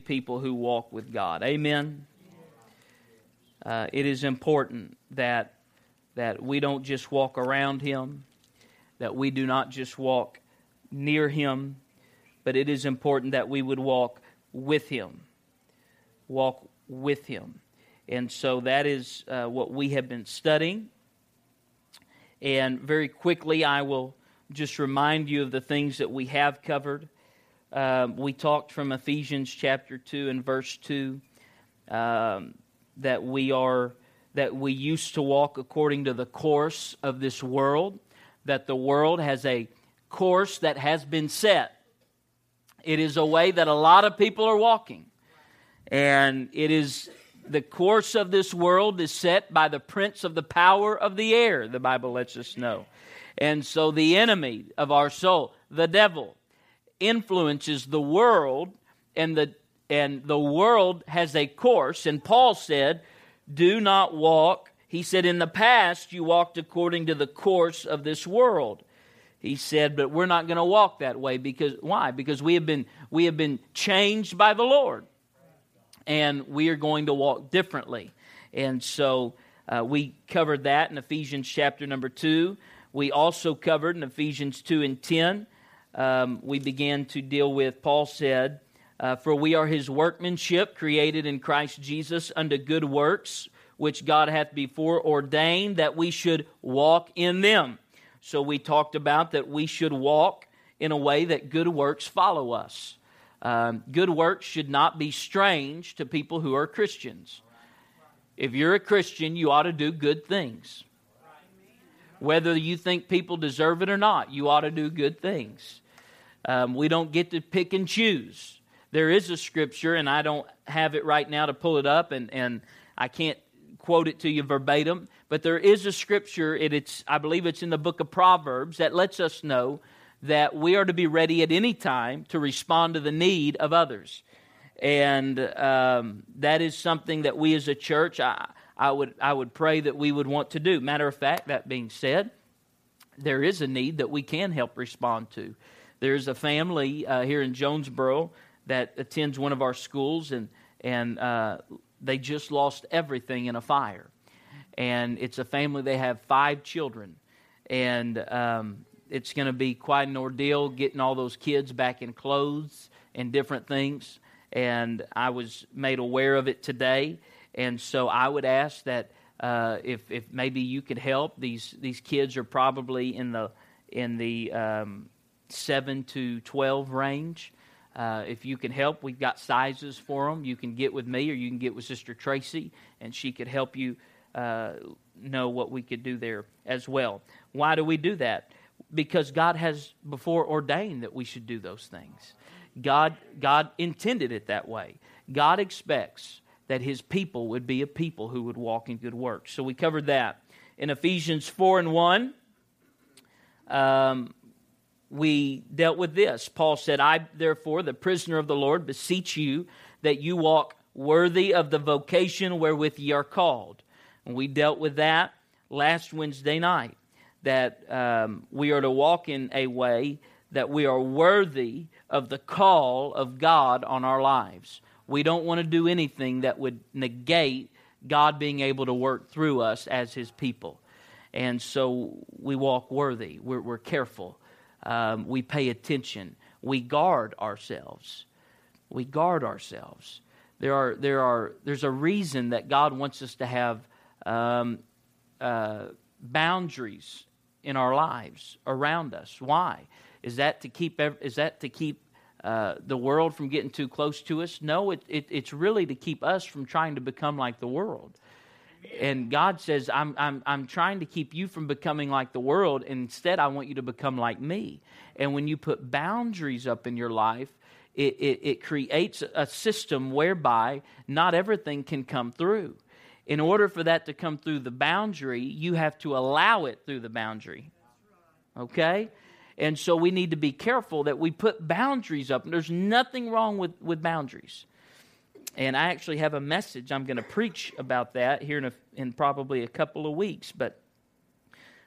people who walk with God. Amen. Uh, it is important that that we don't just walk around Him, that we do not just walk near Him, but it is important that we would walk with Him. Walk with Him. And so that is uh, what we have been studying. And very quickly, I will just remind you of the things that we have covered. Um, we talked from Ephesians chapter 2 and verse 2 um, that we are that we used to walk according to the course of this world, that the world has a course that has been set. It is a way that a lot of people are walking. And it is the course of this world is set by the prince of the power of the air, the Bible lets us know. And so the enemy of our soul, the devil, influences the world and the and the world has a course and Paul said do not walk. He said, In the past, you walked according to the course of this world. He said, But we're not going to walk that way because why? Because we have been we have been changed by the Lord. And we are going to walk differently. And so uh, we covered that in Ephesians chapter number 2. We also covered in Ephesians 2 and 10. Um, we began to deal with, Paul said, uh, For we are his workmanship, created in Christ Jesus unto good works, which God hath before ordained that we should walk in them. So we talked about that we should walk in a way that good works follow us. Um, good works should not be strange to people who are Christians. If you're a Christian, you ought to do good things. Whether you think people deserve it or not, you ought to do good things. Um, we don't get to pick and choose there is a scripture, and I don't have it right now to pull it up, and, and I can't quote it to you verbatim, but there is a scripture, it, it's, I believe it's in the book of Proverbs, that lets us know that we are to be ready at any time to respond to the need of others. And um, that is something that we as a church, I, I, would, I would pray that we would want to do. Matter of fact, that being said, there is a need that we can help respond to. There's a family uh, here in Jonesboro that attends one of our schools, and and uh, they just lost everything in a fire. And it's a family; they have five children, and um, it's going to be quite an ordeal getting all those kids back in clothes and different things. And I was made aware of it today, and so I would ask that uh, if if maybe you could help. These these kids are probably in the in the um, seven to twelve range, uh, if you can help, we've got sizes for them. You can get with me or you can get with Sister Tracy, and she could help you uh, know what we could do there as well. Why do we do that? Because God has before ordained that we should do those things. God, God intended it that way. God expects that His people would be a people who would walk in good works. So we covered that. In Ephesians 4 and 1, um, we dealt with this. Paul said, I, therefore, the prisoner of the Lord, beseech you that you walk worthy of the vocation wherewith ye are called. And we dealt with that last Wednesday night, that um, we are to walk in a way that we are worthy of the call of God on our lives. We don't want to do anything that would negate God being able to work through us as His people. And so we walk worthy, we're, we're careful um, we pay attention, we guard ourselves. We guard ourselves. There are, there are, there's a reason that God wants us to have um, uh, boundaries in our lives around us. Why? Is that to keep, is that to keep uh, the world from getting too close to us? No, it, it, it's really to keep us from trying to become like the world. And God says, I'm, I'm, I'm trying to keep you from becoming like the world. Instead, I want you to become like me. And when you put boundaries up in your life, it, it, it creates a system whereby not everything can come through. In order for that to come through the boundary, you have to allow it through the boundary. Okay? And so we need to be careful that we put boundaries up. And There's nothing wrong with, with boundaries. And I actually have a message I'm going to preach about that here in, a, in probably a couple of weeks. But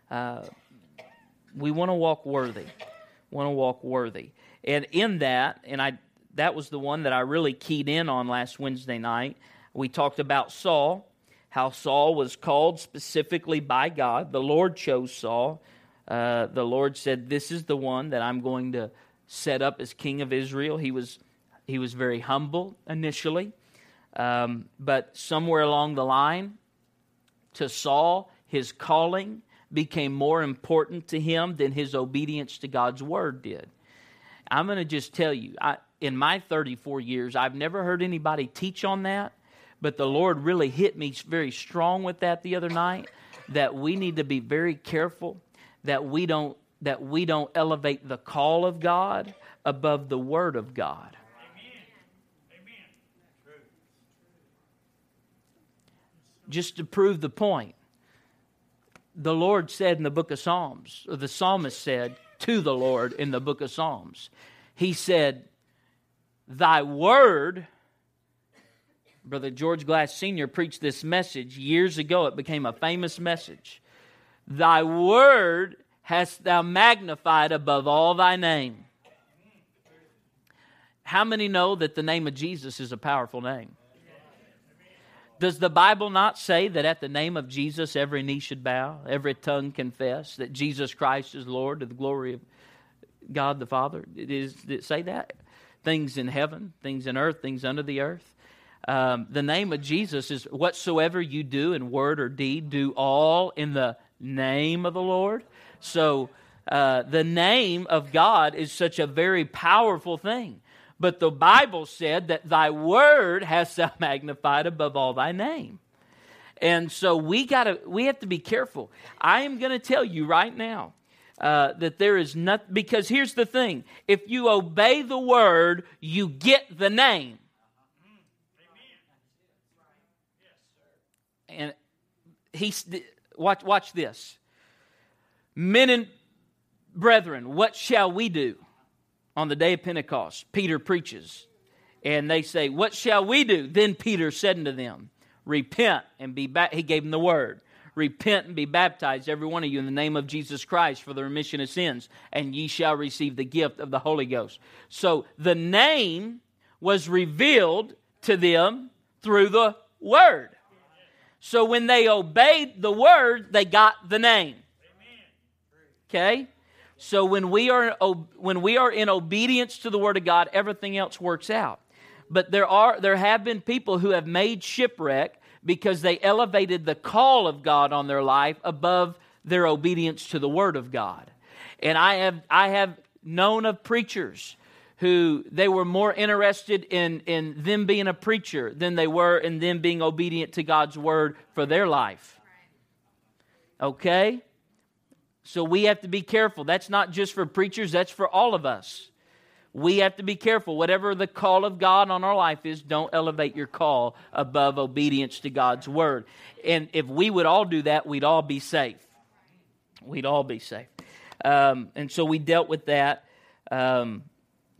uh, we want to walk worthy. Want to walk worthy. And in that, and I that was the one that I really keyed in on last Wednesday night. We talked about Saul, how Saul was called specifically by God. The Lord chose Saul. Uh, the Lord said, "This is the one that I'm going to set up as king of Israel." He was he was very humble initially, um, but somewhere along the line, to Saul, his calling became more important to him than his obedience to God's word did. I'm going to just tell you, I, in my 34 years, I've never heard anybody teach on that, but the Lord really hit me very strong with that the other night that we need to be very careful that we don't that we don't elevate the call of God above the word of God. Just to prove the point, the Lord said in the book of Psalms, or the psalmist said to the Lord in the book of Psalms, He said, Thy word, Brother George Glass Sr. preached this message years ago. It became a famous message. Thy word hast thou magnified above all thy name. How many know that the name of Jesus is a powerful name? Does the Bible not say that at the name of Jesus every knee should bow, every tongue confess that Jesus Christ is Lord to the glory of God the Father? It is, did it say that? Things in heaven, things in earth, things under the earth. Um, the name of Jesus is whatsoever you do in word or deed, do all in the name of the Lord. So uh, the name of God is such a very powerful thing. But the Bible said that thy word has thou magnified above all thy name. And so we gotta we have to be careful. I am gonna tell you right now uh, that there is not because here's the thing if you obey the word, you get the name. And he's watch watch this. Men and brethren, what shall we do? On the day of Pentecost, Peter preaches, and they say, What shall we do? Then Peter said unto them, Repent and be back. He gave them the word. Repent and be baptized, every one of you, in the name of Jesus Christ for the remission of sins, and ye shall receive the gift of the Holy Ghost. So the name was revealed to them through the word. So when they obeyed the word, they got the name. Okay? So when we are when we are in obedience to the word of God, everything else works out. But there are there have been people who have made shipwreck because they elevated the call of God on their life above their obedience to the word of God. And I have I have known of preachers who they were more interested in, in them being a preacher than they were in them being obedient to God's word for their life. Okay? So we have to be careful. That's not just for preachers, that's for all of us. We have to be careful. Whatever the call of God on our life is, don't elevate your call above obedience to God's word. And if we would all do that, we'd all be safe. We'd all be safe. Um, and so we dealt with that um,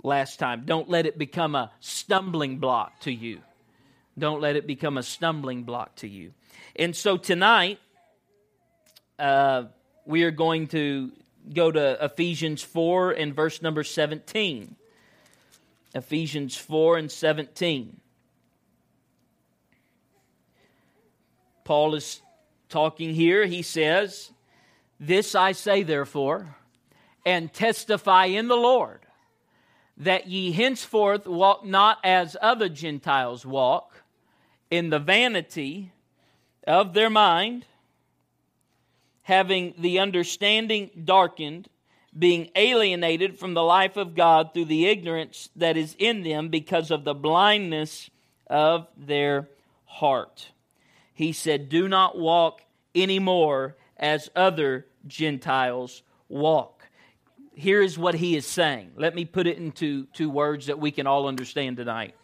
last time. Don't let it become a stumbling block to you. Don't let it become a stumbling block to you. And so tonight, uh, we are going to go to Ephesians 4 and verse number 17. Ephesians 4 and 17. Paul is talking here. He says, This I say, therefore, and testify in the Lord, that ye henceforth walk not as other Gentiles walk, in the vanity of their mind having the understanding darkened, being alienated from the life of God through the ignorance that is in them because of the blindness of their heart. He said, Do not walk anymore as other Gentiles walk. Here is what he is saying. Let me put it into two words that we can all understand tonight.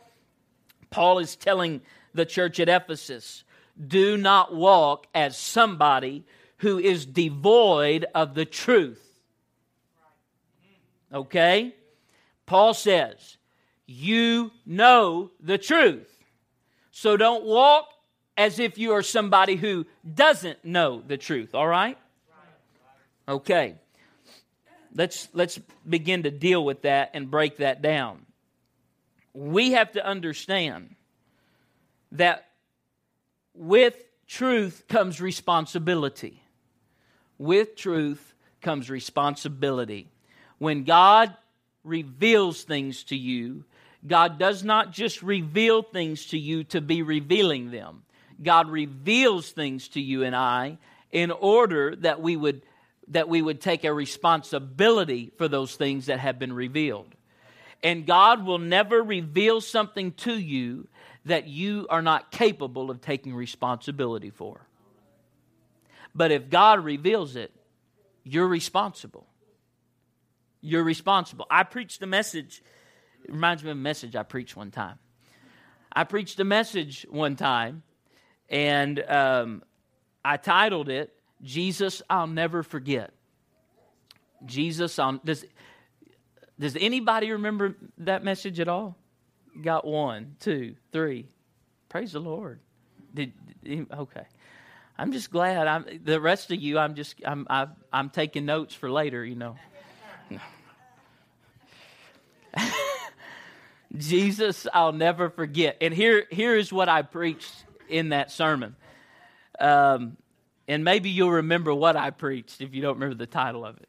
Paul is telling the church at Ephesus, do not walk as somebody who is devoid of the truth. Okay? Paul says, You know the truth. So don't walk as if you are somebody who doesn't know the truth, all right? Okay. Let's let's begin to deal with that and break that down. we have to understand that with truth comes responsibility. With truth comes responsibility. When God reveals things to you, God does not just reveal things to you to be revealing them. God reveals things to you and I in order that we would that we would take a responsibility for those things that have been revealed. And God will never reveal something to you that you are not capable of taking responsibility for. But if God reveals it, you're responsible. You're responsible. I preached a message, it reminds me of a message I preached one time. I preached a message one time, and um, I titled it, Jesus I'll Never Forget. Jesus, I'll, does, does anybody remember that message at all? Got one, two, three. Praise the Lord. Did, did okay. I'm just glad. I'm the rest of you. I'm just I'm i am taking notes for later. You know. Jesus, I'll never forget. And here here is what I preached in that sermon. Um, and maybe you'll remember what I preached if you don't remember the title of it.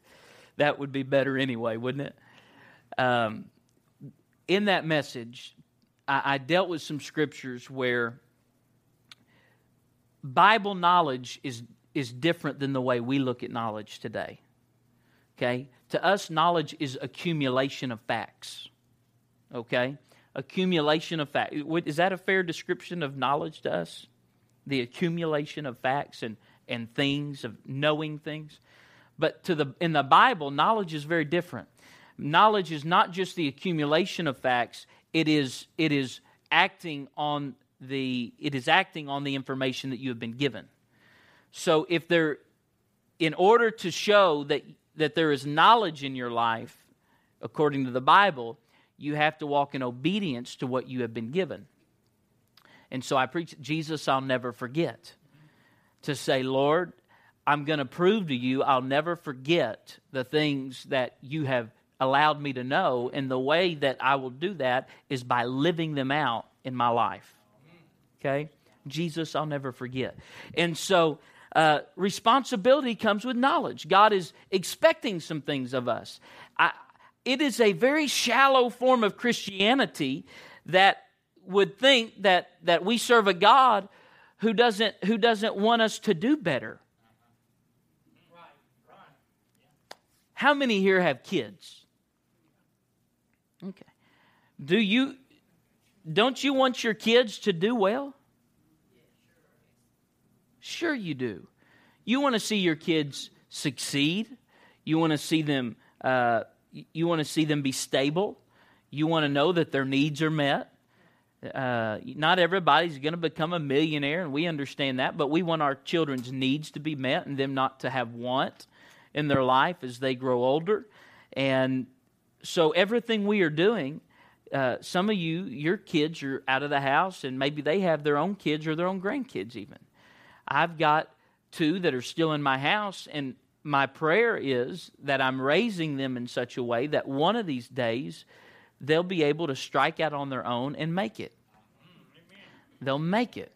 That would be better anyway, wouldn't it? Um, in that message, I, I dealt with some scriptures where Bible knowledge is, is different than the way we look at knowledge today. Okay? To us, knowledge is accumulation of facts. Okay? Accumulation of facts. Is that a fair description of knowledge to us? The accumulation of facts and, and things, of knowing things. But to the, in the Bible, knowledge is very different. Knowledge is not just the accumulation of facts, it is, it is acting on the it is acting on the information that you have been given. So if there in order to show that that there is knowledge in your life according to the Bible, you have to walk in obedience to what you have been given. And so I preach Jesus I'll never forget. To say, Lord, I'm going to prove to you I'll never forget the things that you have allowed me to know. And the way that I will do that is by living them out in my life. Okay? Jesus, I'll never forget. And so, uh, responsibility comes with knowledge. God is expecting some things of us. I, it is a very shallow form of Christianity that would think that, that we serve a God who doesn't, who doesn't want us to do better. How many here have kids? Okay. Do you don't you want your kids to do well? Sure you do. You want to see your kids succeed. You want to see them uh, you want to see them be stable. You want to know that their needs are met. Uh, not everybody's going to become a millionaire, and we understand that, but we want our children's needs to be met and them not to have want in their life as they grow older. And so everything we are doing, uh, some of you, your kids are out of the house, and maybe they have their own kids or their own grandkids even. I've got two that are still in my house, and my prayer is that I'm raising them in such a way that one of these days they'll be able to strike out on their own and make it. They'll make it.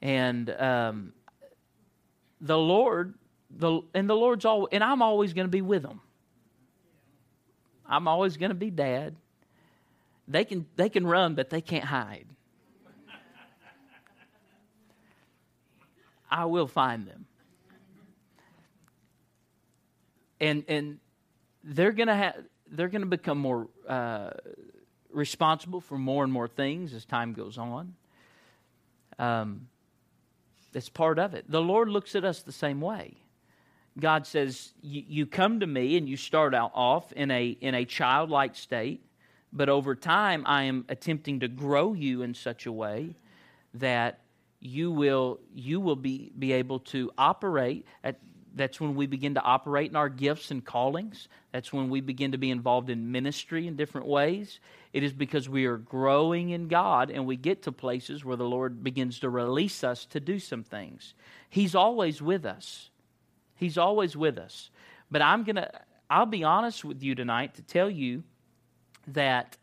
And um, the Lord, the, and the Lord's all, and I'm always going to be with them. I'm always going to be dad. They can, they can run, but they can't hide. I will find them. And, and they're going to they're going to become more uh, responsible for more and more things as time goes on. Um, that's part of it. The Lord looks at us the same way. God says, You come to me and you start out off in a, in a childlike state, but over time I am attempting to grow you in such a way that you will, you will be, be able to operate at that's when we begin to operate in our gifts and callings. That's when we begin to be involved in ministry in different ways. It is because we are growing in God and we get to places where the Lord begins to release us to do some things. He's always with us. He's always with us. But I'm going to, I'll be honest with you tonight to tell you that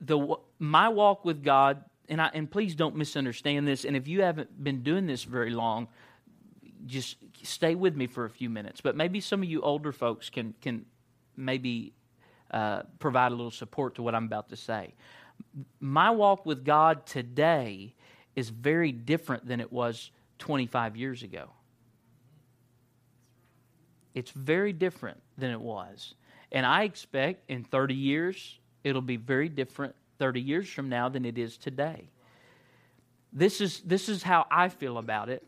the my walk with God, and I and please don't misunderstand this. And if you haven't been doing this very long, just stay with me for a few minutes. But maybe some of you older folks can can maybe uh, provide a little support to what I'm about to say. My walk with God today is very different than it was 25 years ago. It's very different than it was. And I expect in 30 years, it'll be very different 30 years from now than it is today. This is, this is how I feel about it.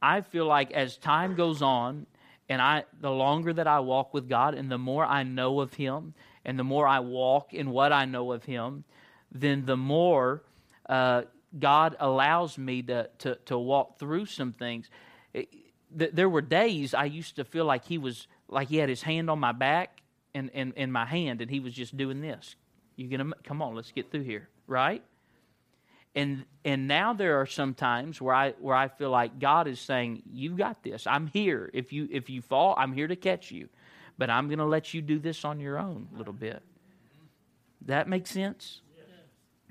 I feel like as time goes on, and I, the longer that I walk with God, and the more I know of Him, and the more I walk in what I know of Him, then the more uh, God allows me to, to, to walk through some things. It, th- there were days I used to feel like He was like He had His hand on my back and in, in my hand, and He was just doing this. You gonna come on? Let's get through here, right? And and now there are some times where I where I feel like God is saying, "You've got this. I'm here. If you if you fall, I'm here to catch you, but I'm to let you do this on your own a little bit." That makes sense.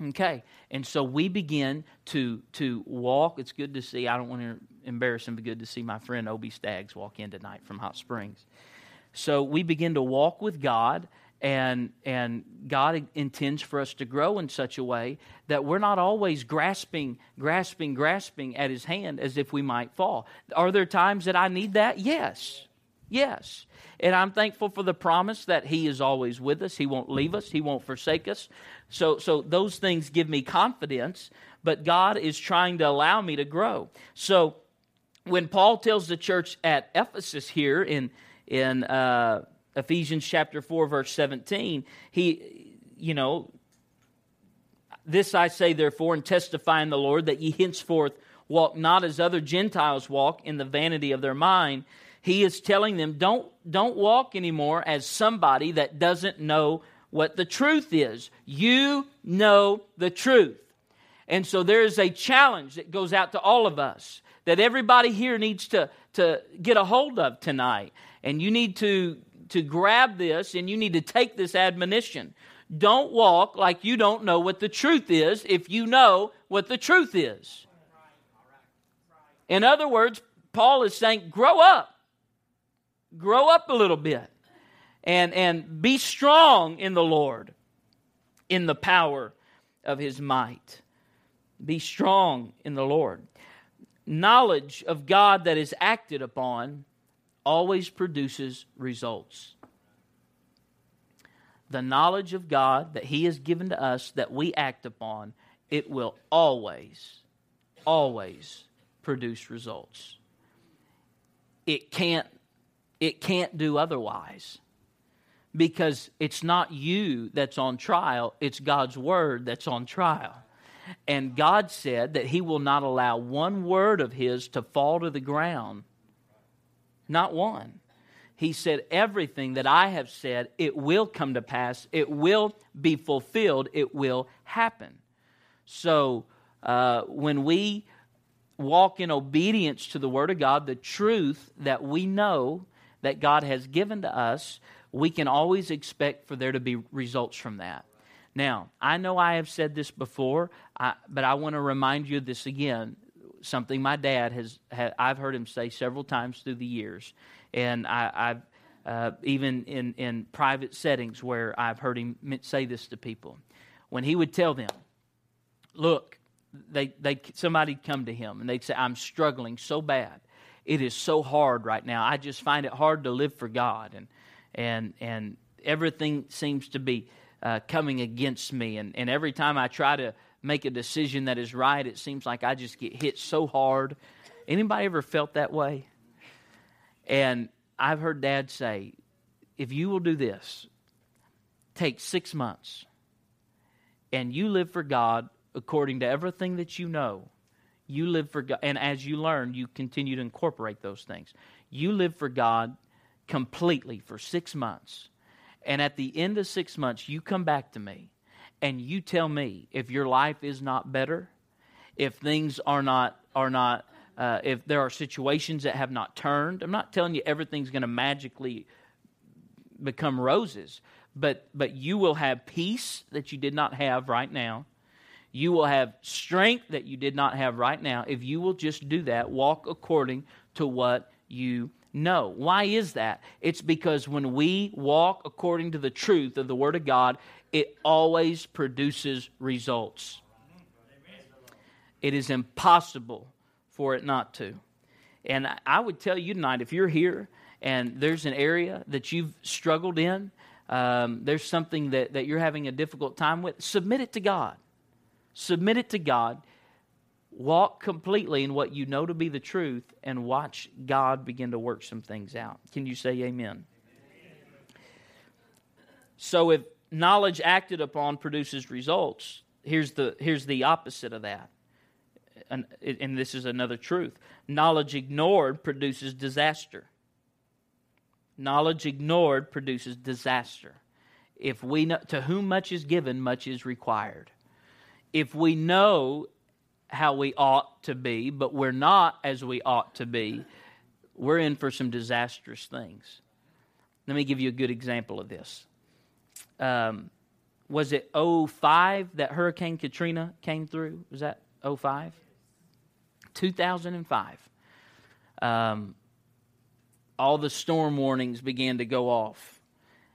Okay, and so we begin to to walk. It's good to see. I don't want to embarrass him, but good to see my friend Obi Staggs walk in tonight from Hot Springs. So we begin to walk with God and and God intends for us to grow in such a way that we're not always grasping grasping grasping at his hand as if we might fall. Are there times that I need that? Yes. Yes. And I'm thankful for the promise that he is always with us. He won't leave us. He won't forsake us. So so those things give me confidence but God is trying to allow me to grow. So when Paul tells the church at Ephesus here in in uh, Ephesians chapter 4, verse 17, he, you know, this I say therefore and testify in the Lord that ye henceforth walk not as other Gentiles walk in the vanity of their mind. He is telling them, don't, don't walk anymore as somebody that doesn't know what the truth is. You know the truth. And so there is a challenge that goes out to all of us that everybody here needs to, to get a hold of tonight. And you need to to grab this and you need to take this admonition. Don't walk like you don't know what the truth is if you know what the truth is. In other words, Paul is saying, grow up. Grow up a little bit. And, and be strong in the Lord, in the power of his might. Be strong in the Lord. Knowledge of God that is acted upon always produces results. The knowledge of God that He has given to us that we act upon, it will always, always produce results. It can't, it can't do otherwise because it's not you that's on trial, it's God's word that's on trial. And God said that He will not allow one word of His to fall to the ground not one. He said, Everything that I have said, it will come to pass, it will be fulfilled, it will happen. So uh, when we walk in obedience to the Word of God, the truth that we know that God has given to us, we can always expect for there to be results from that. Now, I know I have said this before, I, but I want to remind you of this again something my dad has, had, I've heard him say several times through the years. And I, have uh, even in, in private settings where I've heard him say this to people. When he would tell them, look, they, they, somebody'd come to him and they'd say, I'm struggling so bad. It is so hard right now. I just find it hard to live for God. And, and, and everything seems to be uh, coming against me. And, and every time I try to make a decision that is right, it seems like I just get hit so hard. Anybody ever felt that way? And I've heard dad say, if you will do this, take six months and you live for God according to everything that you know. You live for God, and as you learn, you continue to incorporate those things. You live for God completely for six months. And at the end of six months, you come back to me and you tell me if your life is not better, if things are not are not uh, if there are situations that have not turned. I'm not telling you everything's going to magically become roses, but but you will have peace that you did not have right now. You will have strength that you did not have right now if you will just do that, walk according to what you know. Why is that? It's because when we walk according to the truth of the Word of God, it always produces results. It is impossible for it not to. And I would tell you tonight if you're here and there's an area that you've struggled in, um, there's something that, that you're having a difficult time with, submit it to God. Submit it to God. Walk completely in what you know to be the truth and watch God begin to work some things out. Can you say amen? amen. So, if knowledge acted upon produces results, here's the, here's the opposite of that. And, and this is another truth knowledge ignored produces disaster. Knowledge ignored produces disaster. If we know, to whom much is given, much is required. If we know how we ought to be, but we're not as we ought to be, we're in for some disastrous things. Let me give you a good example of this. Um, was it 05 that Hurricane Katrina came through? Was that 05? 2005. Um, all the storm warnings began to go off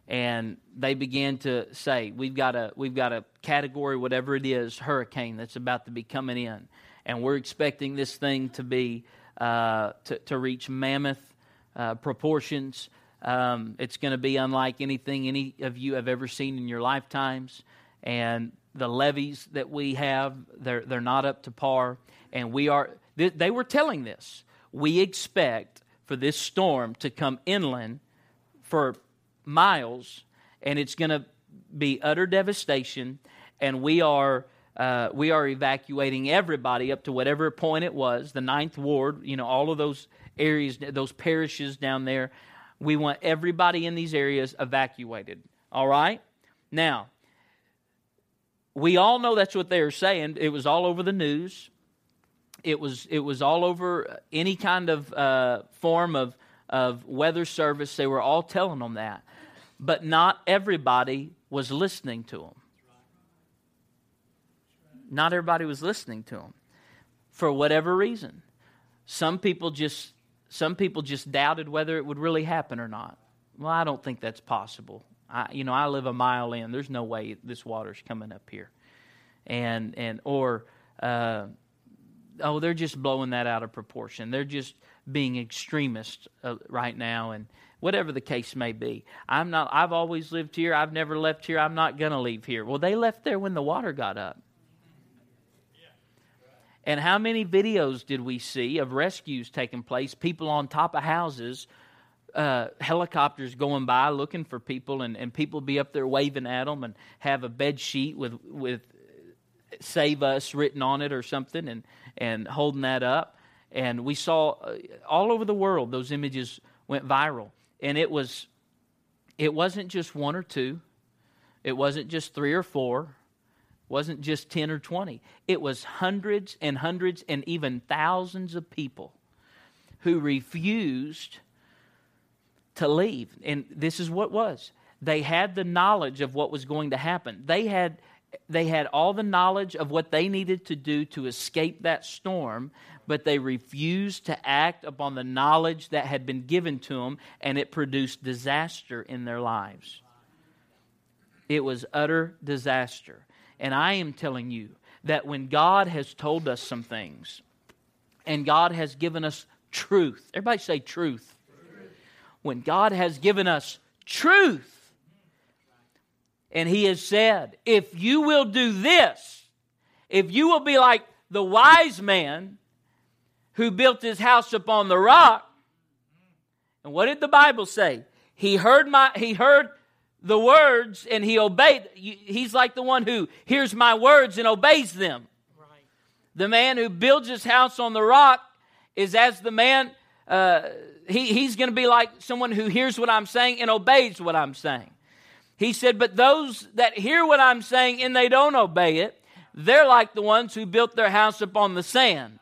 and they began to say we've got a we've got a category whatever it is hurricane that's about to be coming in and we're expecting this thing to be uh, to, to reach mammoth uh, proportions um, it's going to be unlike anything any of you have ever seen in your lifetimes and the levees that we have they're, they're not up to par and we are they, they were telling this we expect for this storm to come inland for miles, and it's going to be utter devastation. And we are uh, we are evacuating everybody up to whatever point it was, the ninth ward. You know, all of those areas, those parishes down there. We want everybody in these areas evacuated. All right. Now, we all know that's what they are saying. It was all over the news it was it was all over any kind of uh, form of of weather service. They were all telling them that, but not everybody was listening to them. Not everybody was listening to them for whatever reason. Some people just some people just doubted whether it would really happen or not. Well, I don't think that's possible. I, you know, I live a mile in. There's no way this water's coming up here, and and or. Uh, oh, they're just blowing that out of proportion. They're just being extremist uh, right now, and whatever the case may be. I'm not. I've always lived here. I've never left here. I'm not going to leave here. Well, they left there when the water got up. And how many videos did we see of rescues taking place? People on top of houses, uh, helicopters going by looking for people, and, and people be up there waving at them and have a bed sheet with with save us written on it or something, and and holding that up. And we saw uh, all over the world those images went viral. And it was it wasn't just one or two. It wasn't just three or four. Wasn't just 10 or 20. It was hundreds and hundreds and even thousands of people who refused to leave. And this is what was. They had the knowledge of what was going to happen. They had they had all the knowledge of what they needed to do to escape that storm, but they refused to act upon the knowledge that had been given to them, and it produced disaster in their lives. It was utter disaster. And I am telling you that when God has told us some things, and God has given us truth, everybody say truth. truth. When God has given us truth, and he has said, If you will do this, if you will be like the wise man who built his house upon the rock, and what did the Bible say? He heard my he heard the words and he obeyed. He's like the one who hears my words and obeys them. Right. The man who builds his house on the rock is as the man, uh, he, he's going to be like someone who hears what I'm saying and obeys what I'm saying. He said, But those that hear what I'm saying and they don't obey it, they're like the ones who built their house upon the sand.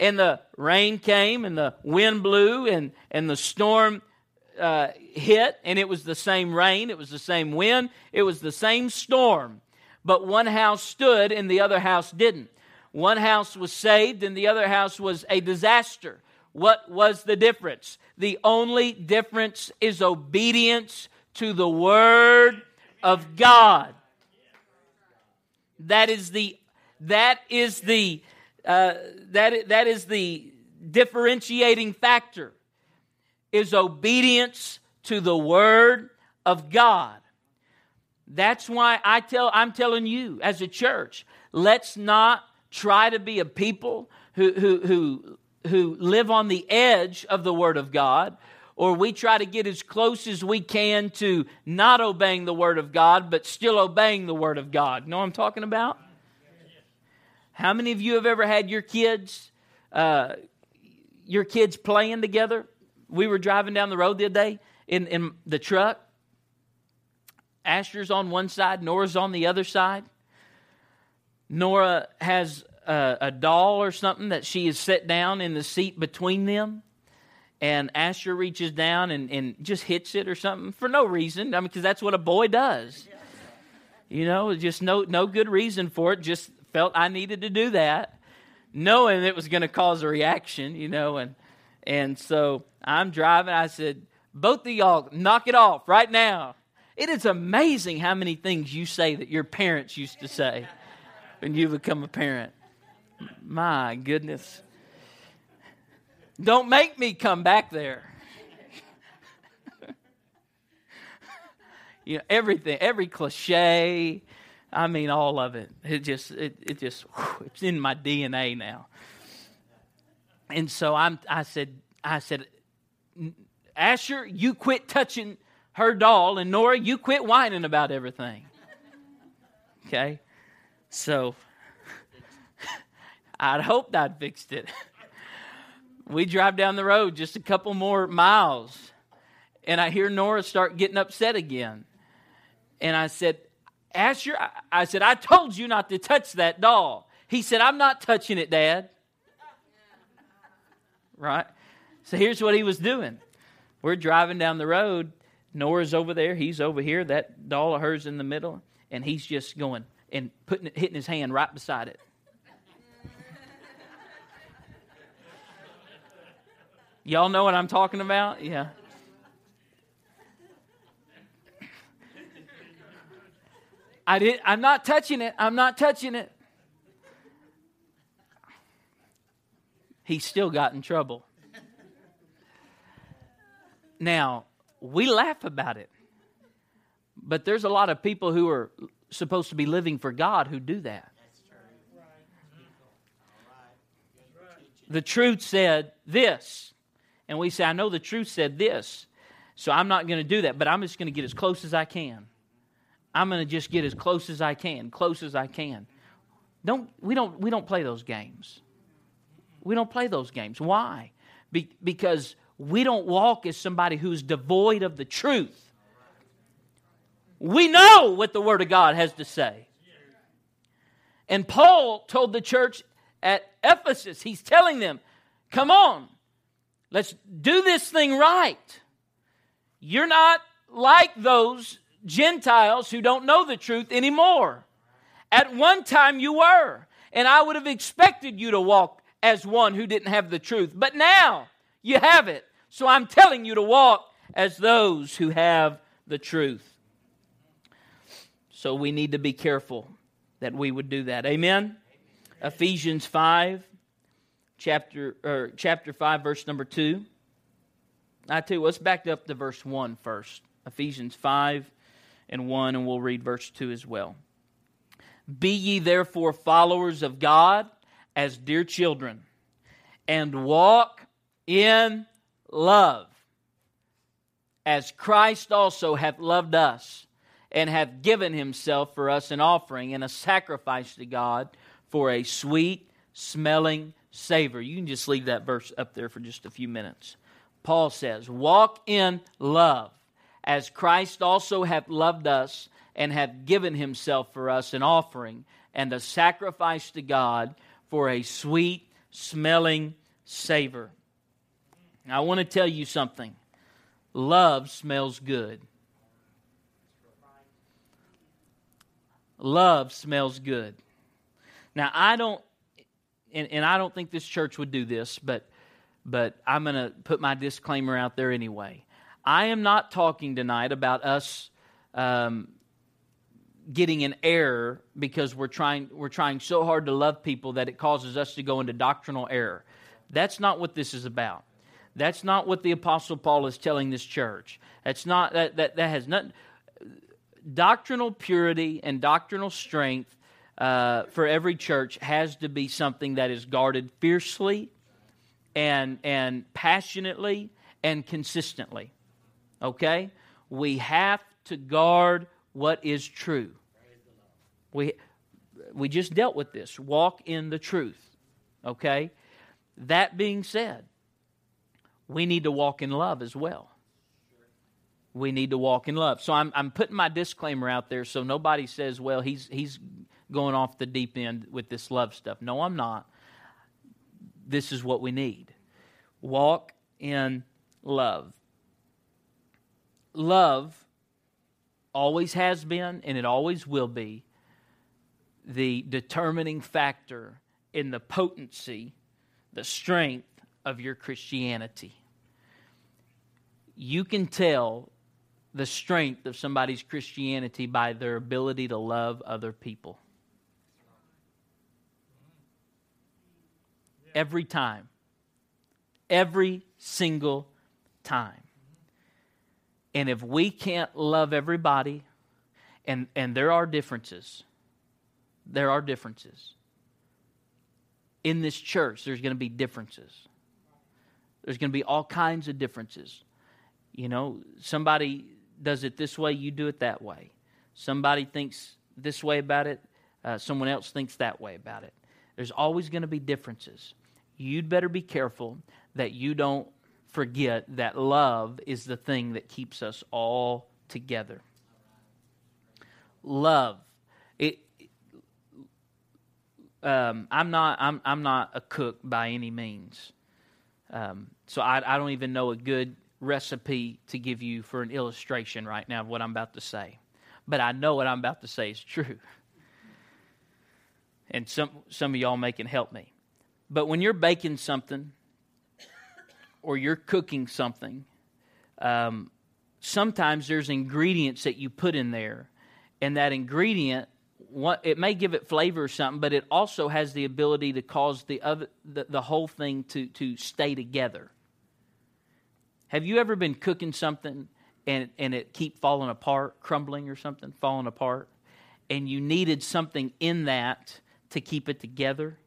And the rain came and the wind blew and, and the storm uh, hit, and it was the same rain, it was the same wind, it was the same storm. But one house stood and the other house didn't. One house was saved and the other house was a disaster. What was the difference? The only difference is obedience to the word of God. That is the that is the uh, that that is the differentiating factor is obedience to the word of God. That's why I tell I'm telling you as a church, let's not try to be a people who who who who live on the edge of the word of God or we try to get as close as we can to not obeying the word of God but still obeying the word of God. You know what I'm talking about? How many of you have ever had your kids uh, your kids playing together? We were driving down the road the other day in, in the truck. Asher's on one side, Nora's on the other side. Nora has a, a doll or something that she has set down in the seat between them. And Asher reaches down and, and just hits it or something for no reason. I mean, because that's what a boy does. You know, just no, no good reason for it. Just felt I needed to do that, knowing it was going to cause a reaction, you know. And, and so I'm driving. I said, both of y'all, knock it off right now. It is amazing how many things you say that your parents used to say when you become a parent. My goodness. Don't make me come back there. you know, everything, every cliche, I mean, all of it. It just, it, it just, whew, it's in my DNA now. And so I'm, I said, I said, Asher, you quit touching her doll, and Nora, you quit whining about everything. Okay? So I'd hoped I'd fixed it. we drive down the road just a couple more miles, and I hear Nora start getting upset again. And I said, Asher, I said, I told you not to touch that doll. He said, I'm not touching it, Dad. Right? So here's what he was doing. We're driving down the road. Nora's over there. He's over here. That doll of hers in the middle. And he's just going and putting it, hitting his hand right beside it. Y'all know what I'm talking about? Yeah. I did I'm not touching it. I'm not touching it. He still got in trouble. Now, we laugh about it. But there's a lot of people who are supposed to be living for God who do that. The truth said this. And we say, I know the truth said this. So I'm not going to do that, but I'm just going to get as close as I can. I'm going to just get as close as I can, close as I can. Don't we don't we don't play those games. We don't play those games. Why? Be, because we don't walk as somebody who's devoid of the truth. We know what the Word of God has to say. And Paul told the church at Ephesus, he's telling them, come on, let's do this thing right. You're not like those Gentiles who don't know the truth anymore. At one time you were, and I would have expected you to walk as one who didn't have the truth. But now you have it. So I'm telling you to walk as those who have the truth. So we need to be careful that we would do that. Amen. Ephesians 5 chapter or chapter 5 verse number 2. I too, let's back up to verse 1 first. Ephesians 5 and 1 and we'll read verse 2 as well. Be ye therefore followers of God as dear children and walk in love, as Christ also hath loved us, and hath given himself for us an offering and a sacrifice to God for a sweet smelling savor. You can just leave that verse up there for just a few minutes. Paul says, Walk in love, as Christ also hath loved us and hath given himself for us an offering and a sacrifice to God for a sweet smelling savor. I want to tell you something. Love smells good. Love smells good. Now, I don't, and, and I don't think this church would do this, but, but I'm going to put my disclaimer out there anyway. I am not talking tonight about us um, getting an error because we're trying, we're trying so hard to love people that it causes us to go into doctrinal error. That's not what this is about. That's not what the Apostle Paul is telling this church. That's not, that, that, that has nothing, doctrinal purity and doctrinal strength uh, for every church has to be something that is guarded fiercely and, and passionately and consistently. Okay? We have to guard what is true. We, we just dealt with this. Walk in the truth. Okay? That being said, we need to walk in love as well. We need to walk in love. So I'm, I'm putting my disclaimer out there so nobody says, well, he's, he's going off the deep end with this love stuff. No, I'm not. This is what we need. Walk in love. Love always has been and it always will be the determining factor in the potency, the strength of your Christianity. You can tell the strength of somebody's Christianity by their ability to love other people. Every time. Every single time. And if we can't love everybody, and, and there are differences, there are differences. In this church, there's going to be differences. There's going to be all kinds of differences. You know, somebody does it this way, you do it that way. Somebody thinks this way about it, uh, someone else thinks that way about it. There's always going to be differences. You'd better be careful that you don't forget that love is the thing that keeps us all together. Love. It, um, I'm not. I'm. I'm not a cook by any means. Um, so I, I don't even know a good recipe to give you for an illustration right now of what I'm about to say. But I know what I'm about to say is true. And some, some of y'all may can help me. But when you're baking something or you're cooking something, um, sometimes there's ingredients that you put in there, and that ingredient it may give it flavor or something, but it also has the ability to cause the other the, the whole thing to to stay together. Have you ever been cooking something and, and it keep falling apart, crumbling or something, falling apart, and you needed something in that to keep it together?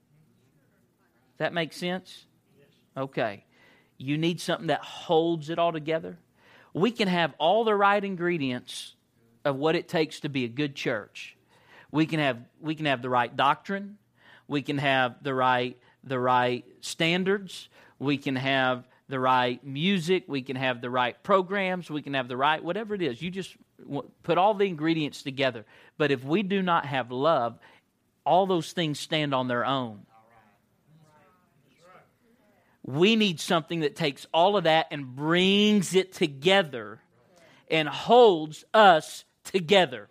That makes sense? Okay. You need something that holds it all together. We can have all the right ingredients of what it takes to be a good church. We can have we can have the right doctrine, we can have the right the right standards, we can have the right music, we can have the right programs, we can have the right whatever it is. You just put all the ingredients together. But if we do not have love, all those things stand on their own. We need something that takes all of that and brings it together and holds us together.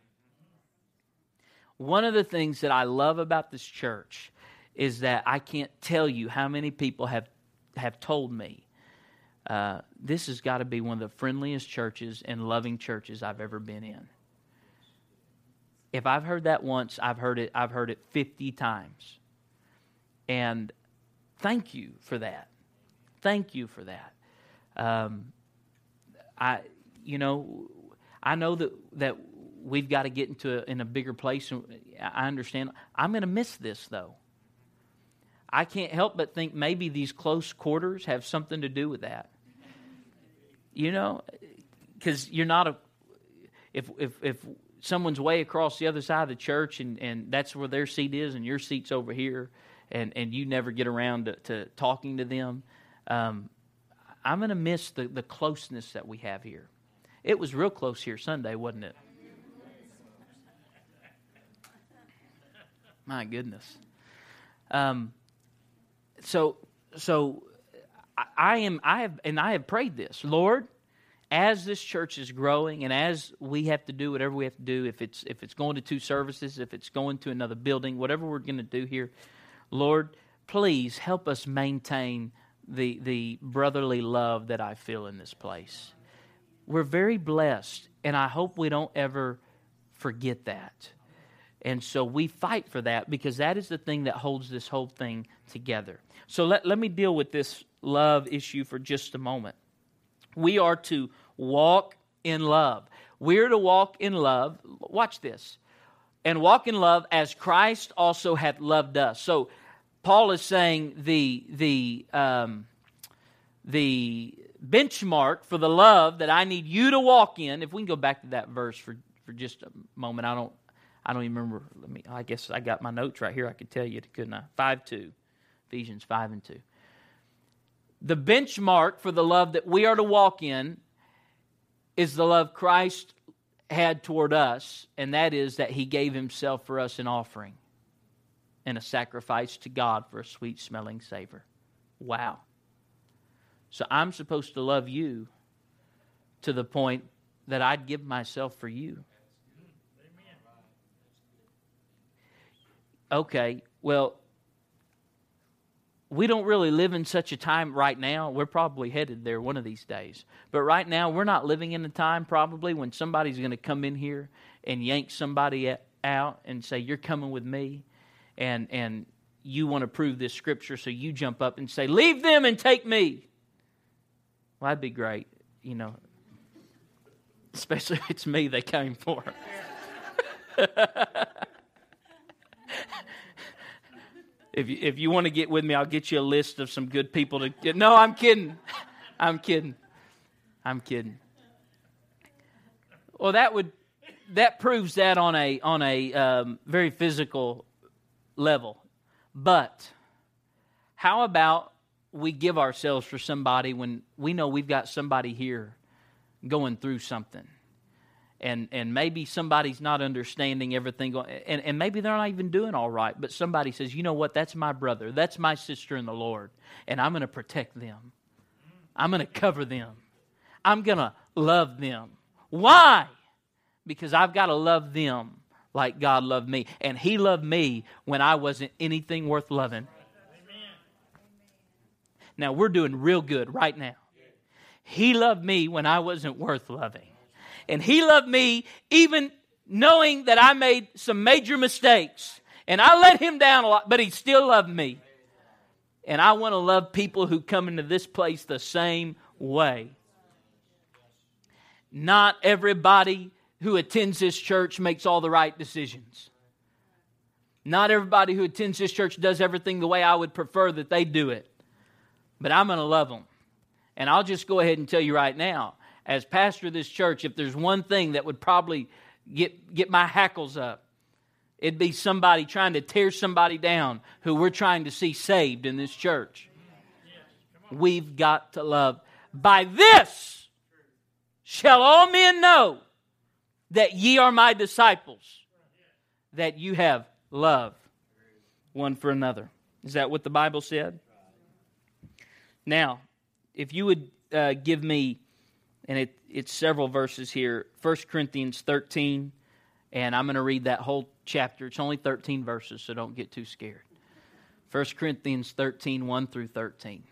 One of the things that I love about this church is that I can't tell you how many people have, have told me uh, this has got to be one of the friendliest churches and loving churches I've ever been in. If I've heard that once, I've heard it. I've heard it fifty times, and thank you for that. Thank you for that. Um, I, you know, I know that that we've got to get into a, in a bigger place. I understand. I'm going to miss this though. I can't help but think maybe these close quarters have something to do with that. You know, because you're not a. If if if someone's way across the other side of the church and and that's where their seat is and your seat's over here, and and you never get around to, to talking to them, um, I'm going to miss the the closeness that we have here. It was real close here Sunday, wasn't it? My goodness. Um, so so I am I have and I have prayed this, Lord, as this church is growing and as we have to do whatever we have to do, if it's if it's going to two services, if it's going to another building, whatever we're going to do here, Lord, please help us maintain the the brotherly love that I feel in this place. We're very blessed, and I hope we don't ever forget that. And so we fight for that because that is the thing that holds this whole thing together. So let, let me deal with this love issue for just a moment. We are to walk in love. We're to walk in love. Watch this. And walk in love as Christ also hath loved us. So Paul is saying the the um, the benchmark for the love that I need you to walk in. If we can go back to that verse for, for just a moment, I don't I don't even remember. Let me. I guess I got my notes right here. I could tell you, couldn't I? Five two, Ephesians five and two. The benchmark for the love that we are to walk in is the love Christ had toward us, and that is that He gave Himself for us an offering and a sacrifice to God for a sweet smelling savor. Wow. So I'm supposed to love you to the point that I'd give myself for you. Okay, well, we don't really live in such a time right now. We're probably headed there one of these days. But right now, we're not living in a time probably when somebody's going to come in here and yank somebody out and say, You're coming with me. And, and you want to prove this scripture, so you jump up and say, Leave them and take me. Well, that'd be great, you know, especially if it's me they came for. if you, if you want to get with me, I'll get you a list of some good people to get. No, I'm kidding. I'm kidding. I'm kidding. Well, that would that proves that on a on a um, very physical level. But how about we give ourselves for somebody when we know we've got somebody here going through something? And and maybe somebody's not understanding everything and, and maybe they're not even doing all right but somebody says you know what? That's my brother. That's my sister in the lord and i'm going to protect them. I'm going to cover them. I'm going to love them. Why? Because i've got to love them like god loved me and he loved me when i wasn't anything worth loving. Amen. now we're doing real good right now. He loved me when i wasn't worth loving and He loved me even knowing that I made some major mistakes. And I let Him down a lot, but He still loved me. And I want to love people who come into this place the same way. Not everybody who attends this church makes all the right decisions. Not everybody who attends this church does everything the way I would prefer that they do it. But I'm going to love them. And I'll just go ahead and tell you right now as pastor of this church, if there's one thing that would probably get, get my hackles up, it'd be somebody trying to tear somebody down who we're trying to see saved in this church. We've got to love. By this shall all men know that ye are my disciples, that you have love one for another. Is that what the Bible said? Now, if you would uh, give me and it, it's several verses here 1 Corinthians 13, and I'm going to read that whole chapter. It's only 13 verses, so don't get too scared. 1 Corinthians 13, 1 through 13.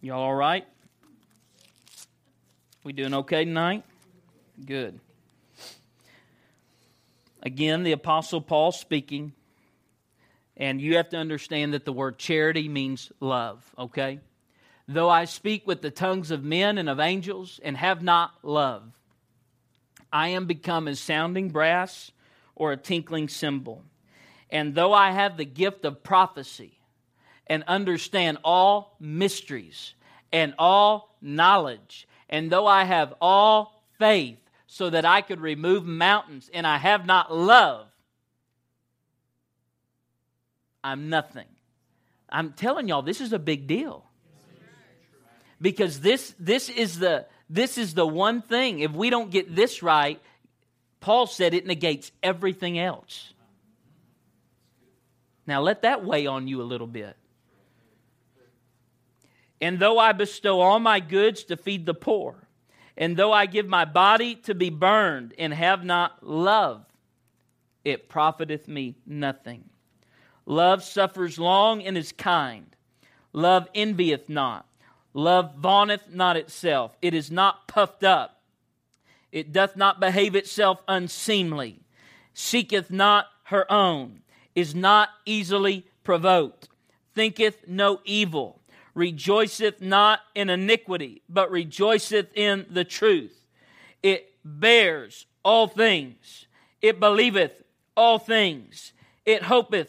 Y'all all right? We doing okay tonight? Good. Again, the Apostle Paul speaking and you have to understand that the word charity means love, okay? Though I speak with the tongues of men and of angels and have not love, I am become as sounding brass or a tinkling cymbal. And though I have the gift of prophecy and understand all mysteries and all knowledge, and though I have all faith so that I could remove mountains and I have not love, I'm nothing. I'm telling y'all, this is a big deal. Because this, this, is the, this is the one thing. If we don't get this right, Paul said it negates everything else. Now let that weigh on you a little bit. And though I bestow all my goods to feed the poor, and though I give my body to be burned and have not love, it profiteth me nothing. Love suffers long and is kind. Love envieth not. Love vaunteth not itself. It is not puffed up. It doth not behave itself unseemly. Seeketh not her own. Is not easily provoked. Thinketh no evil rejoiceth not in iniquity, but rejoiceth in the truth. It bears all things, it believeth all things, it hopeth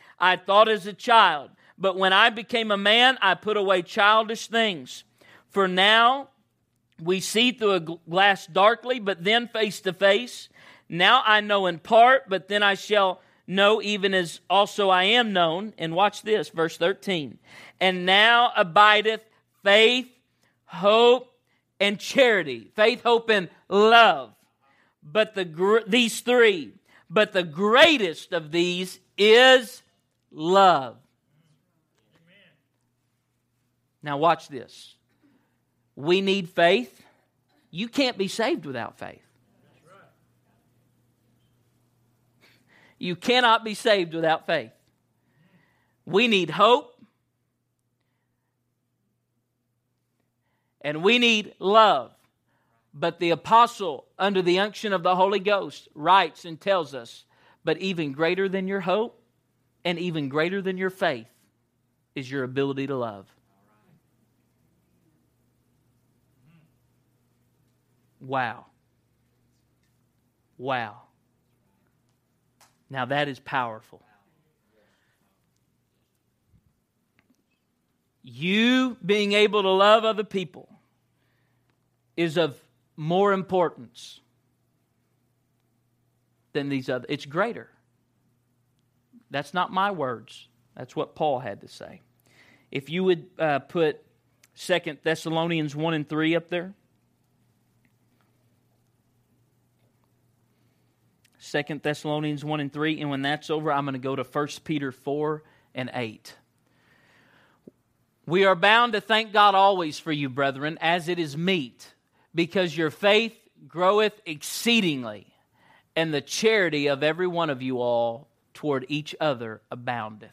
I thought as a child. But when I became a man, I put away childish things. For now we see through a glass darkly, but then face to face. Now I know in part, but then I shall know even as also I am known. And watch this, verse 13. And now abideth faith, hope, and charity. Faith, hope, and love. But the these three, but the greatest of these is love. Now watch this. We need faith. You can't be saved without faith. You cannot be saved without faith. We need hope. And we need love. But the apostle, under the unction of the Holy Ghost, writes and tells us, but even greater than your hope and even greater than your faith is your ability to love. Wow. Wow. Now that is powerful. You being able to love other people is of more importance than these other. It's greater. That's not my words. That's what Paul had to say. If you would uh, put Second Thessalonians 1 and 3 up there. Second Thessalonians 1 and 3. And when that's over, I'm going to go to 1 Peter 4 and 8. We are bound to thank God always for you, brethren, as it is meet, because your faith groweth exceedingly, and the charity of every one of you all toward each other aboundeth.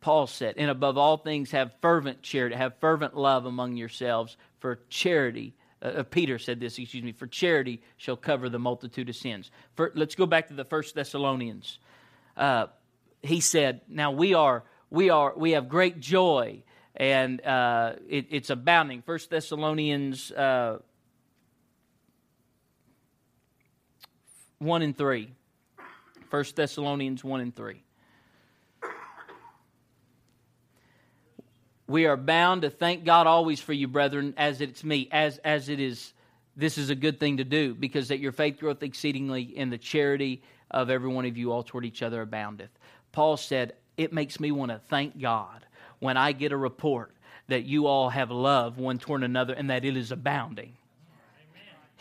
Paul said, and above all things, have fervent charity, have fervent love among yourselves, for charity uh, uh, Peter said this, excuse me, for charity shall cover the multitude of sins. For, let's go back to the first Thessalonians. Uh, he said, now we are, we are, we have great joy and uh, it, it's abounding. First Thessalonians uh, 1 and 3. First Thessalonians 1 and 3. We are bound to thank God always for you, brethren, as it's me, as, as it is. This is a good thing to do because that your faith growth exceedingly in the charity of every one of you all toward each other aboundeth. Paul said, It makes me want to thank God when I get a report that you all have love one toward another and that it is abounding.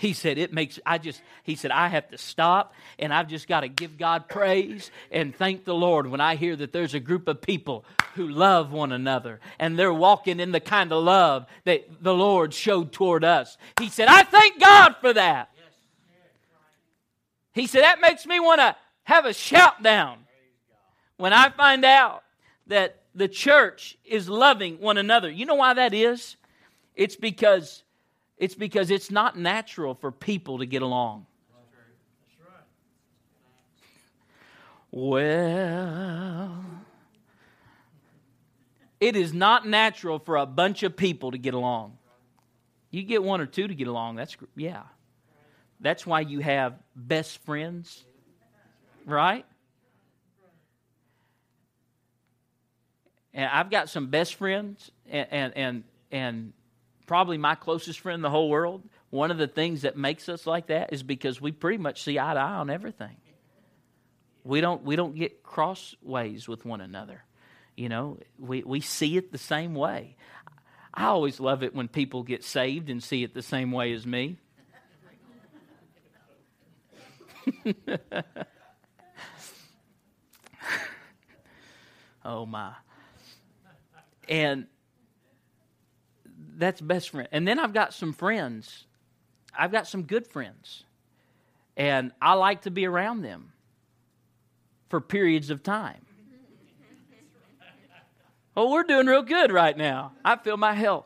He said, It makes, I just, he said, I have to stop and I've just got to give God praise and thank the Lord when I hear that there's a group of people who love one another and they're walking in the kind of love that the Lord showed toward us. He said, I thank God for that. He said, That makes me want to have a shout down when I find out that the church is loving one another. You know why that is? It's because it's because it's not natural for people to get along. Well, it is not natural for a bunch of people to get along. You get one or two to get along, that's, yeah. That's why you have best friends, right? And I've got some best friends, and, and, and, and probably my closest friend in the whole world. One of the things that makes us like that is because we pretty much see eye to eye on everything. We don't, we don't get crossways with one another. You know, we, we see it the same way. I always love it when people get saved and see it the same way as me. oh my. And that's best friend. And then I've got some friends. I've got some good friends. And I like to be around them for periods of time. Oh, we're doing real good right now. I feel my health.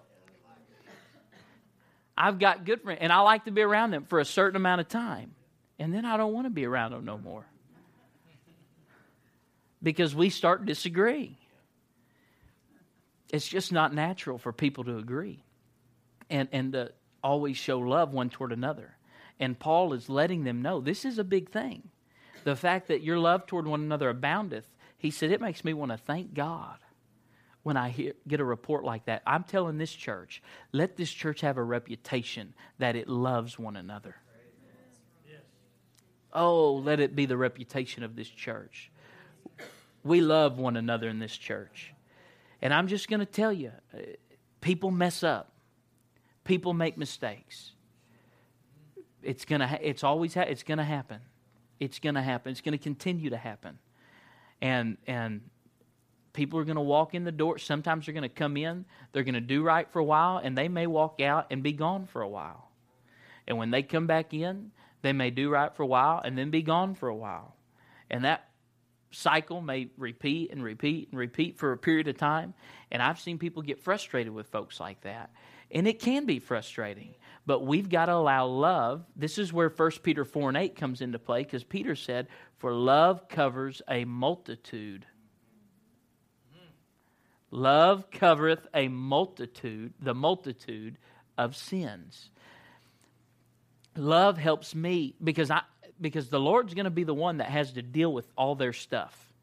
I've got good friends, and I like to be around them for a certain amount of time. And then I don't want to be around them no more. Because we start disagreeing. It's just not natural for people to agree and, and to always show love one toward another. And Paul is letting them know this is a big thing. The fact that your love toward one another aboundeth, he said, it makes me want to thank God when I hear, get a report like that. I'm telling this church, let this church have a reputation that it loves one another. Oh, let it be the reputation of this church. We love one another in this church. And I'm just going to tell you uh, people mess up, people make mistakes. It's going to ha- it's always ha- it's to happen. It's going to happen. It's going to continue to happen. And and people are going to walk in the door. Sometimes they're going to come in, they're going to do right for a while, and they may walk out and be gone for a while. And when they come back in, they may do right for a while and then be gone for a while. And that cycle may repeat and repeat and repeat for a period of time. And I've seen people get frustrated with folks like that. And it can be frustrating. But we've got to allow love. This is where 1 Peter 4 and 8 comes into play because Peter said, For love covers a multitude Love covereth a multitude, the multitude of sins. Love helps me because I because the Lord's going to be the one that has to deal with all their stuff.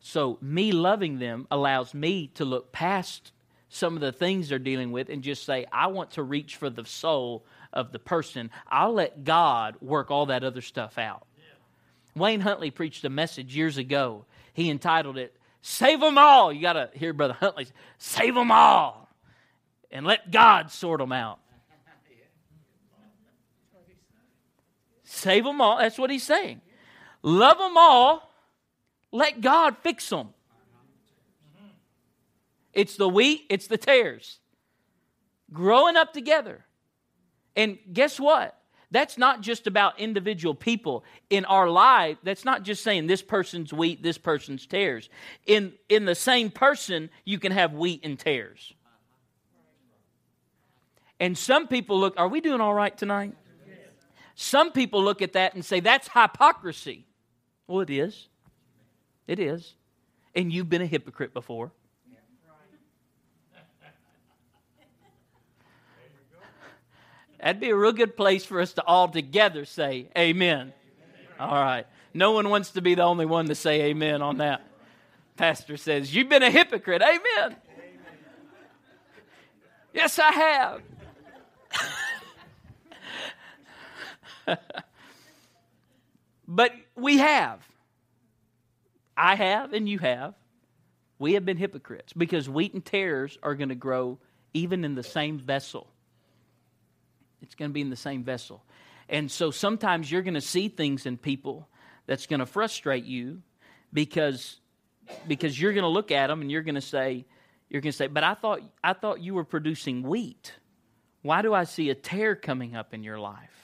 So me loving them allows me to look past some of the things they're dealing with and just say, I want to reach for the soul of the person. I'll let God work all that other stuff out. Yeah. Wayne Huntley preached a message years ago. He entitled it Save them all. You got to hear Brother Huntley. Save them all. And let God sort them out. Save them all. That's what he's saying. Love them all. Let God fix them. It's the wheat, it's the tares. Growing up together. And guess what? That's not just about individual people in our life. That's not just saying this person's wheat, this person's tares. In, in the same person, you can have wheat and tares. And some people look, are we doing all right tonight? Some people look at that and say, that's hypocrisy. Well, it is. It is. And you've been a hypocrite before. That'd be a real good place for us to all together say amen. All right. No one wants to be the only one to say amen on that. Pastor says, You've been a hypocrite. Amen. Yes, I have. but we have. I have, and you have. We have been hypocrites because wheat and tares are going to grow even in the same vessel. It's going to be in the same vessel. And so sometimes you're going to see things in people that's going to frustrate you because because you're going to look at them and you're going to say you're going to say, "But I thought I thought you were producing wheat. Why do I see a tare coming up in your life?"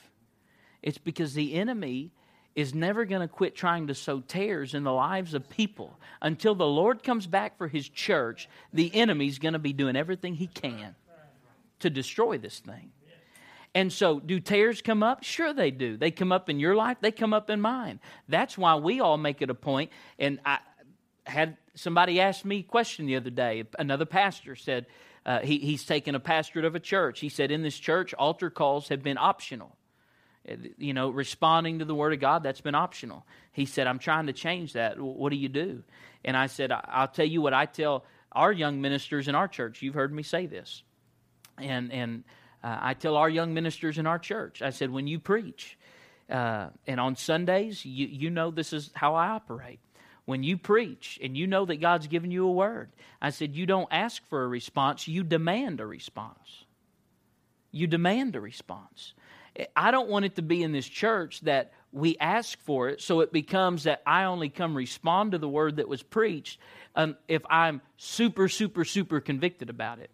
It's because the enemy is never going to quit trying to sow tares in the lives of people until the Lord comes back for his church. The enemy's going to be doing everything he can to destroy this thing. And so, do tares come up? Sure, they do. They come up in your life, they come up in mine. That's why we all make it a point. And I had somebody ask me a question the other day. Another pastor said, uh, he, he's taken a pastorate of a church. He said, In this church, altar calls have been optional. You know, responding to the Word of God, that's been optional. He said, I'm trying to change that. What do you do? And I said, I'll tell you what I tell our young ministers in our church, you've heard me say this, and, and uh, I tell our young ministers in our church, I said, when you preach, uh, and on Sundays, you, you know this is how I operate. When you preach and you know that God's given you a word, I said, you don't ask for a response, you demand a response. You demand a response. I don't want it to be in this church that we ask for it, so it becomes that I only come respond to the word that was preached um, if I'm super, super, super convicted about it.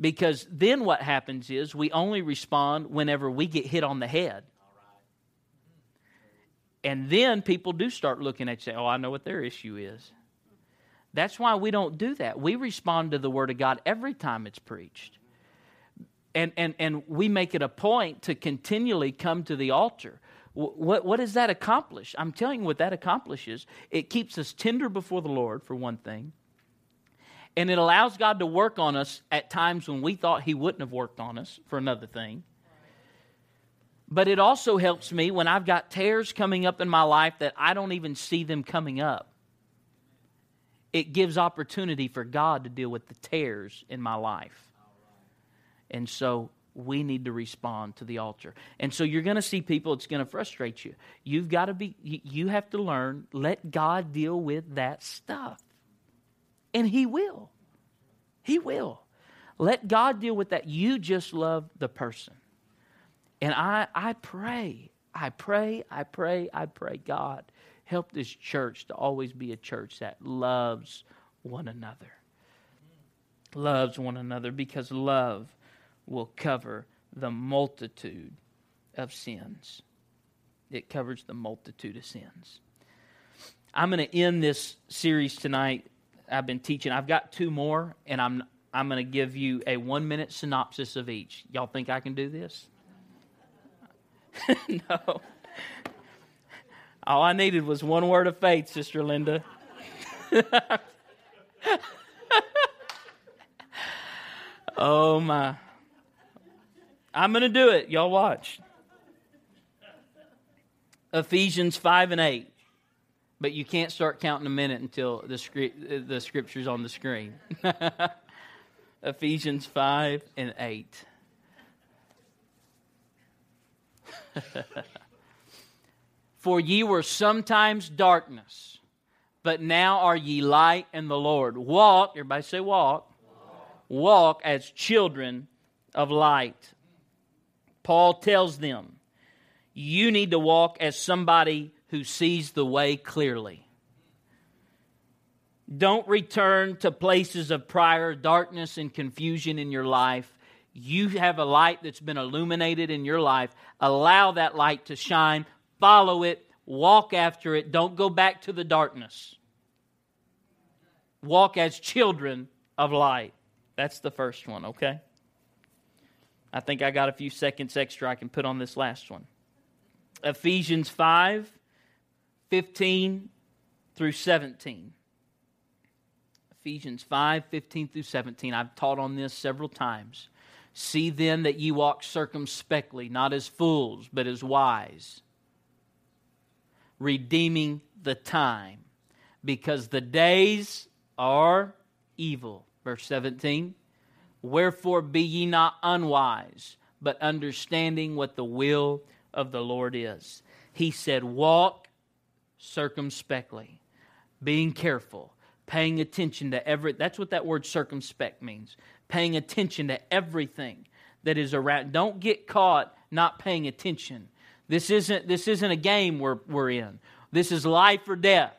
Because then what happens is we only respond whenever we get hit on the head. And then people do start looking at you say, Oh, I know what their issue is. That's why we don't do that. We respond to the Word of God every time it's preached. And, and, and we make it a point to continually come to the altar. What, what does that accomplish? I'm telling you what that accomplishes. It keeps us tender before the Lord, for one thing. And it allows God to work on us at times when we thought He wouldn't have worked on us, for another thing. But it also helps me when I've got tares coming up in my life that I don't even see them coming up. It gives opportunity for God to deal with the tares in my life. And so we need to respond to the altar. And so you're going to see people, it's going to frustrate you. You've got to be, you have to learn, let God deal with that stuff. And He will. He will. Let God deal with that. You just love the person. And I, I pray, I pray, I pray, I pray, God, help this church to always be a church that loves one another. Loves one another because love will cover the multitude of sins. It covers the multitude of sins. I'm going to end this series tonight I've been teaching. I've got two more, and I'm I'm going to give you a one minute synopsis of each. Y'all think I can do this? no. All I needed was one word of faith, Sister Linda. oh my. I'm going to do it. Y'all watch. Ephesians 5 and 8 but you can't start counting a minute until the, the scripture's on the screen. Ephesians 5 and 8. For ye were sometimes darkness, but now are ye light in the Lord. Walk, everybody say walk. Walk, walk as children of light. Paul tells them, you need to walk as somebody who sees the way clearly. Don't return to places of prior darkness and confusion in your life. You have a light that's been illuminated in your life. Allow that light to shine. Follow it. Walk after it. Don't go back to the darkness. Walk as children of light. That's the first one, okay? I think I got a few seconds extra I can put on this last one. Ephesians 5 15 through 17. Ephesians 5 15 through 17. I've taught on this several times. See then that ye walk circumspectly, not as fools, but as wise, redeeming the time, because the days are evil. Verse 17. Wherefore be ye not unwise, but understanding what the will of the Lord is. He said, Walk circumspectly, being careful, paying attention to every that's what that word circumspect means. Paying attention to everything that is around. Don't get caught not paying attention. This isn't this isn't a game we're, we're in. This is life or death.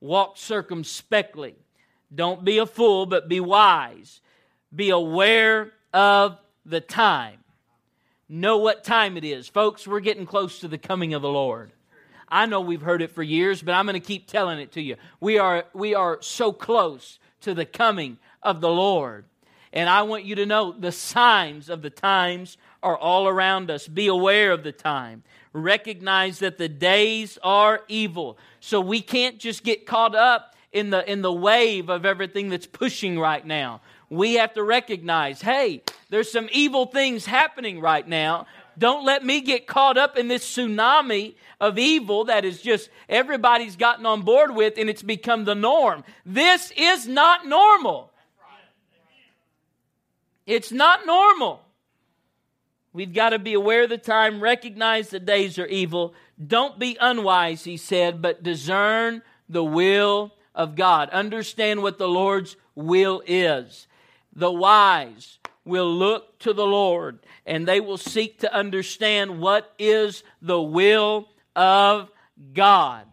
Walk circumspectly. Don't be a fool, but be wise. Be aware of the time. Know what time it is. Folks, we're getting close to the coming of the Lord. I know we've heard it for years, but I'm going to keep telling it to you. We are, we are so close to the coming of the Lord. And I want you to know the signs of the times are all around us. Be aware of the time. Recognize that the days are evil. So we can't just get caught up in the, in the wave of everything that's pushing right now. We have to recognize hey, there's some evil things happening right now Don't let me get caught up in this tsunami of evil that is just everybody's gotten on board with and it's become the norm. This is not normal. It's not normal. We've got to be aware of the time, recognize the days are evil. Don't be unwise, he said, but discern the will of God. Understand what the Lord's will is. The wise will look to the Lord and they will seek to understand what is the will of God.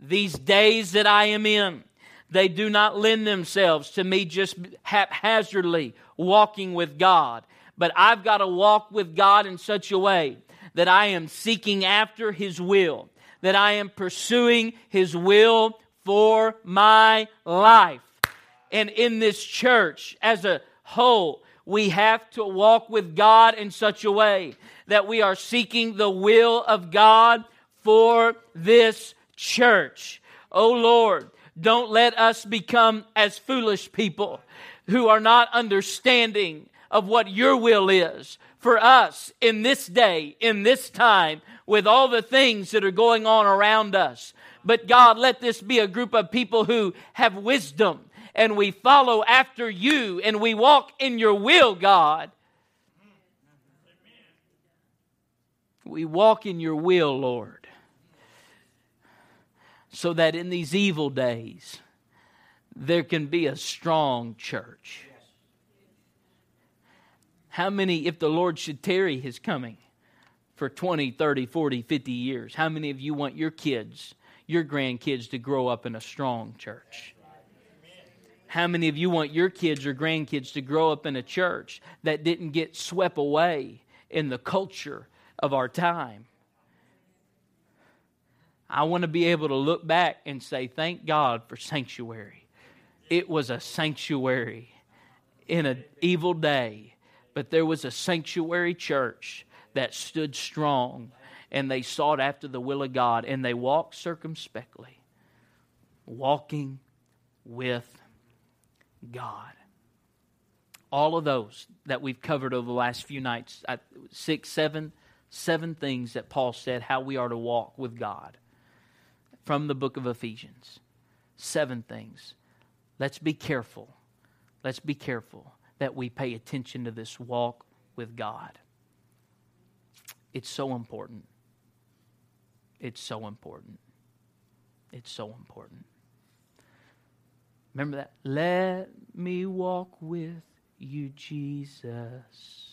These days that I am in, they do not lend themselves to me just haphazardly walking with God. But I've got to walk with God in such a way that I am seeking after His will, that I am pursuing His will for my life. And in this church as a whole, we have to walk with God in such a way that we are seeking the will of God for this church. Oh Lord, don't let us become as foolish people who are not understanding of what your will is for us in this day, in this time, with all the things that are going on around us. But God, let this be a group of people who have wisdom and we follow after you and we walk in your will, God. We walk in your will, Lord, so that in these evil days there can be a strong church. How many, if the Lord should tarry his coming for 20, 30, 40, 50 years, how many of you want your kids, your grandkids to grow up in a strong church? How many of you want your kids or grandkids to grow up in a church that didn't get swept away in the culture of our time? I want to be able to look back and say, Thank God for sanctuary. It was a sanctuary in an evil day, but there was a sanctuary church that stood strong and they sought after the will of God and they walked circumspectly, walking with God. All of those that we've covered over the last few nights, six, seven, seven things that Paul said how we are to walk with God from the book of Ephesians. Seven things. Let's be careful. Let's be careful that we pay attention to this walk with God. It's so important. It's so important. It's so important. Remember that? Let me walk with you, Jesus.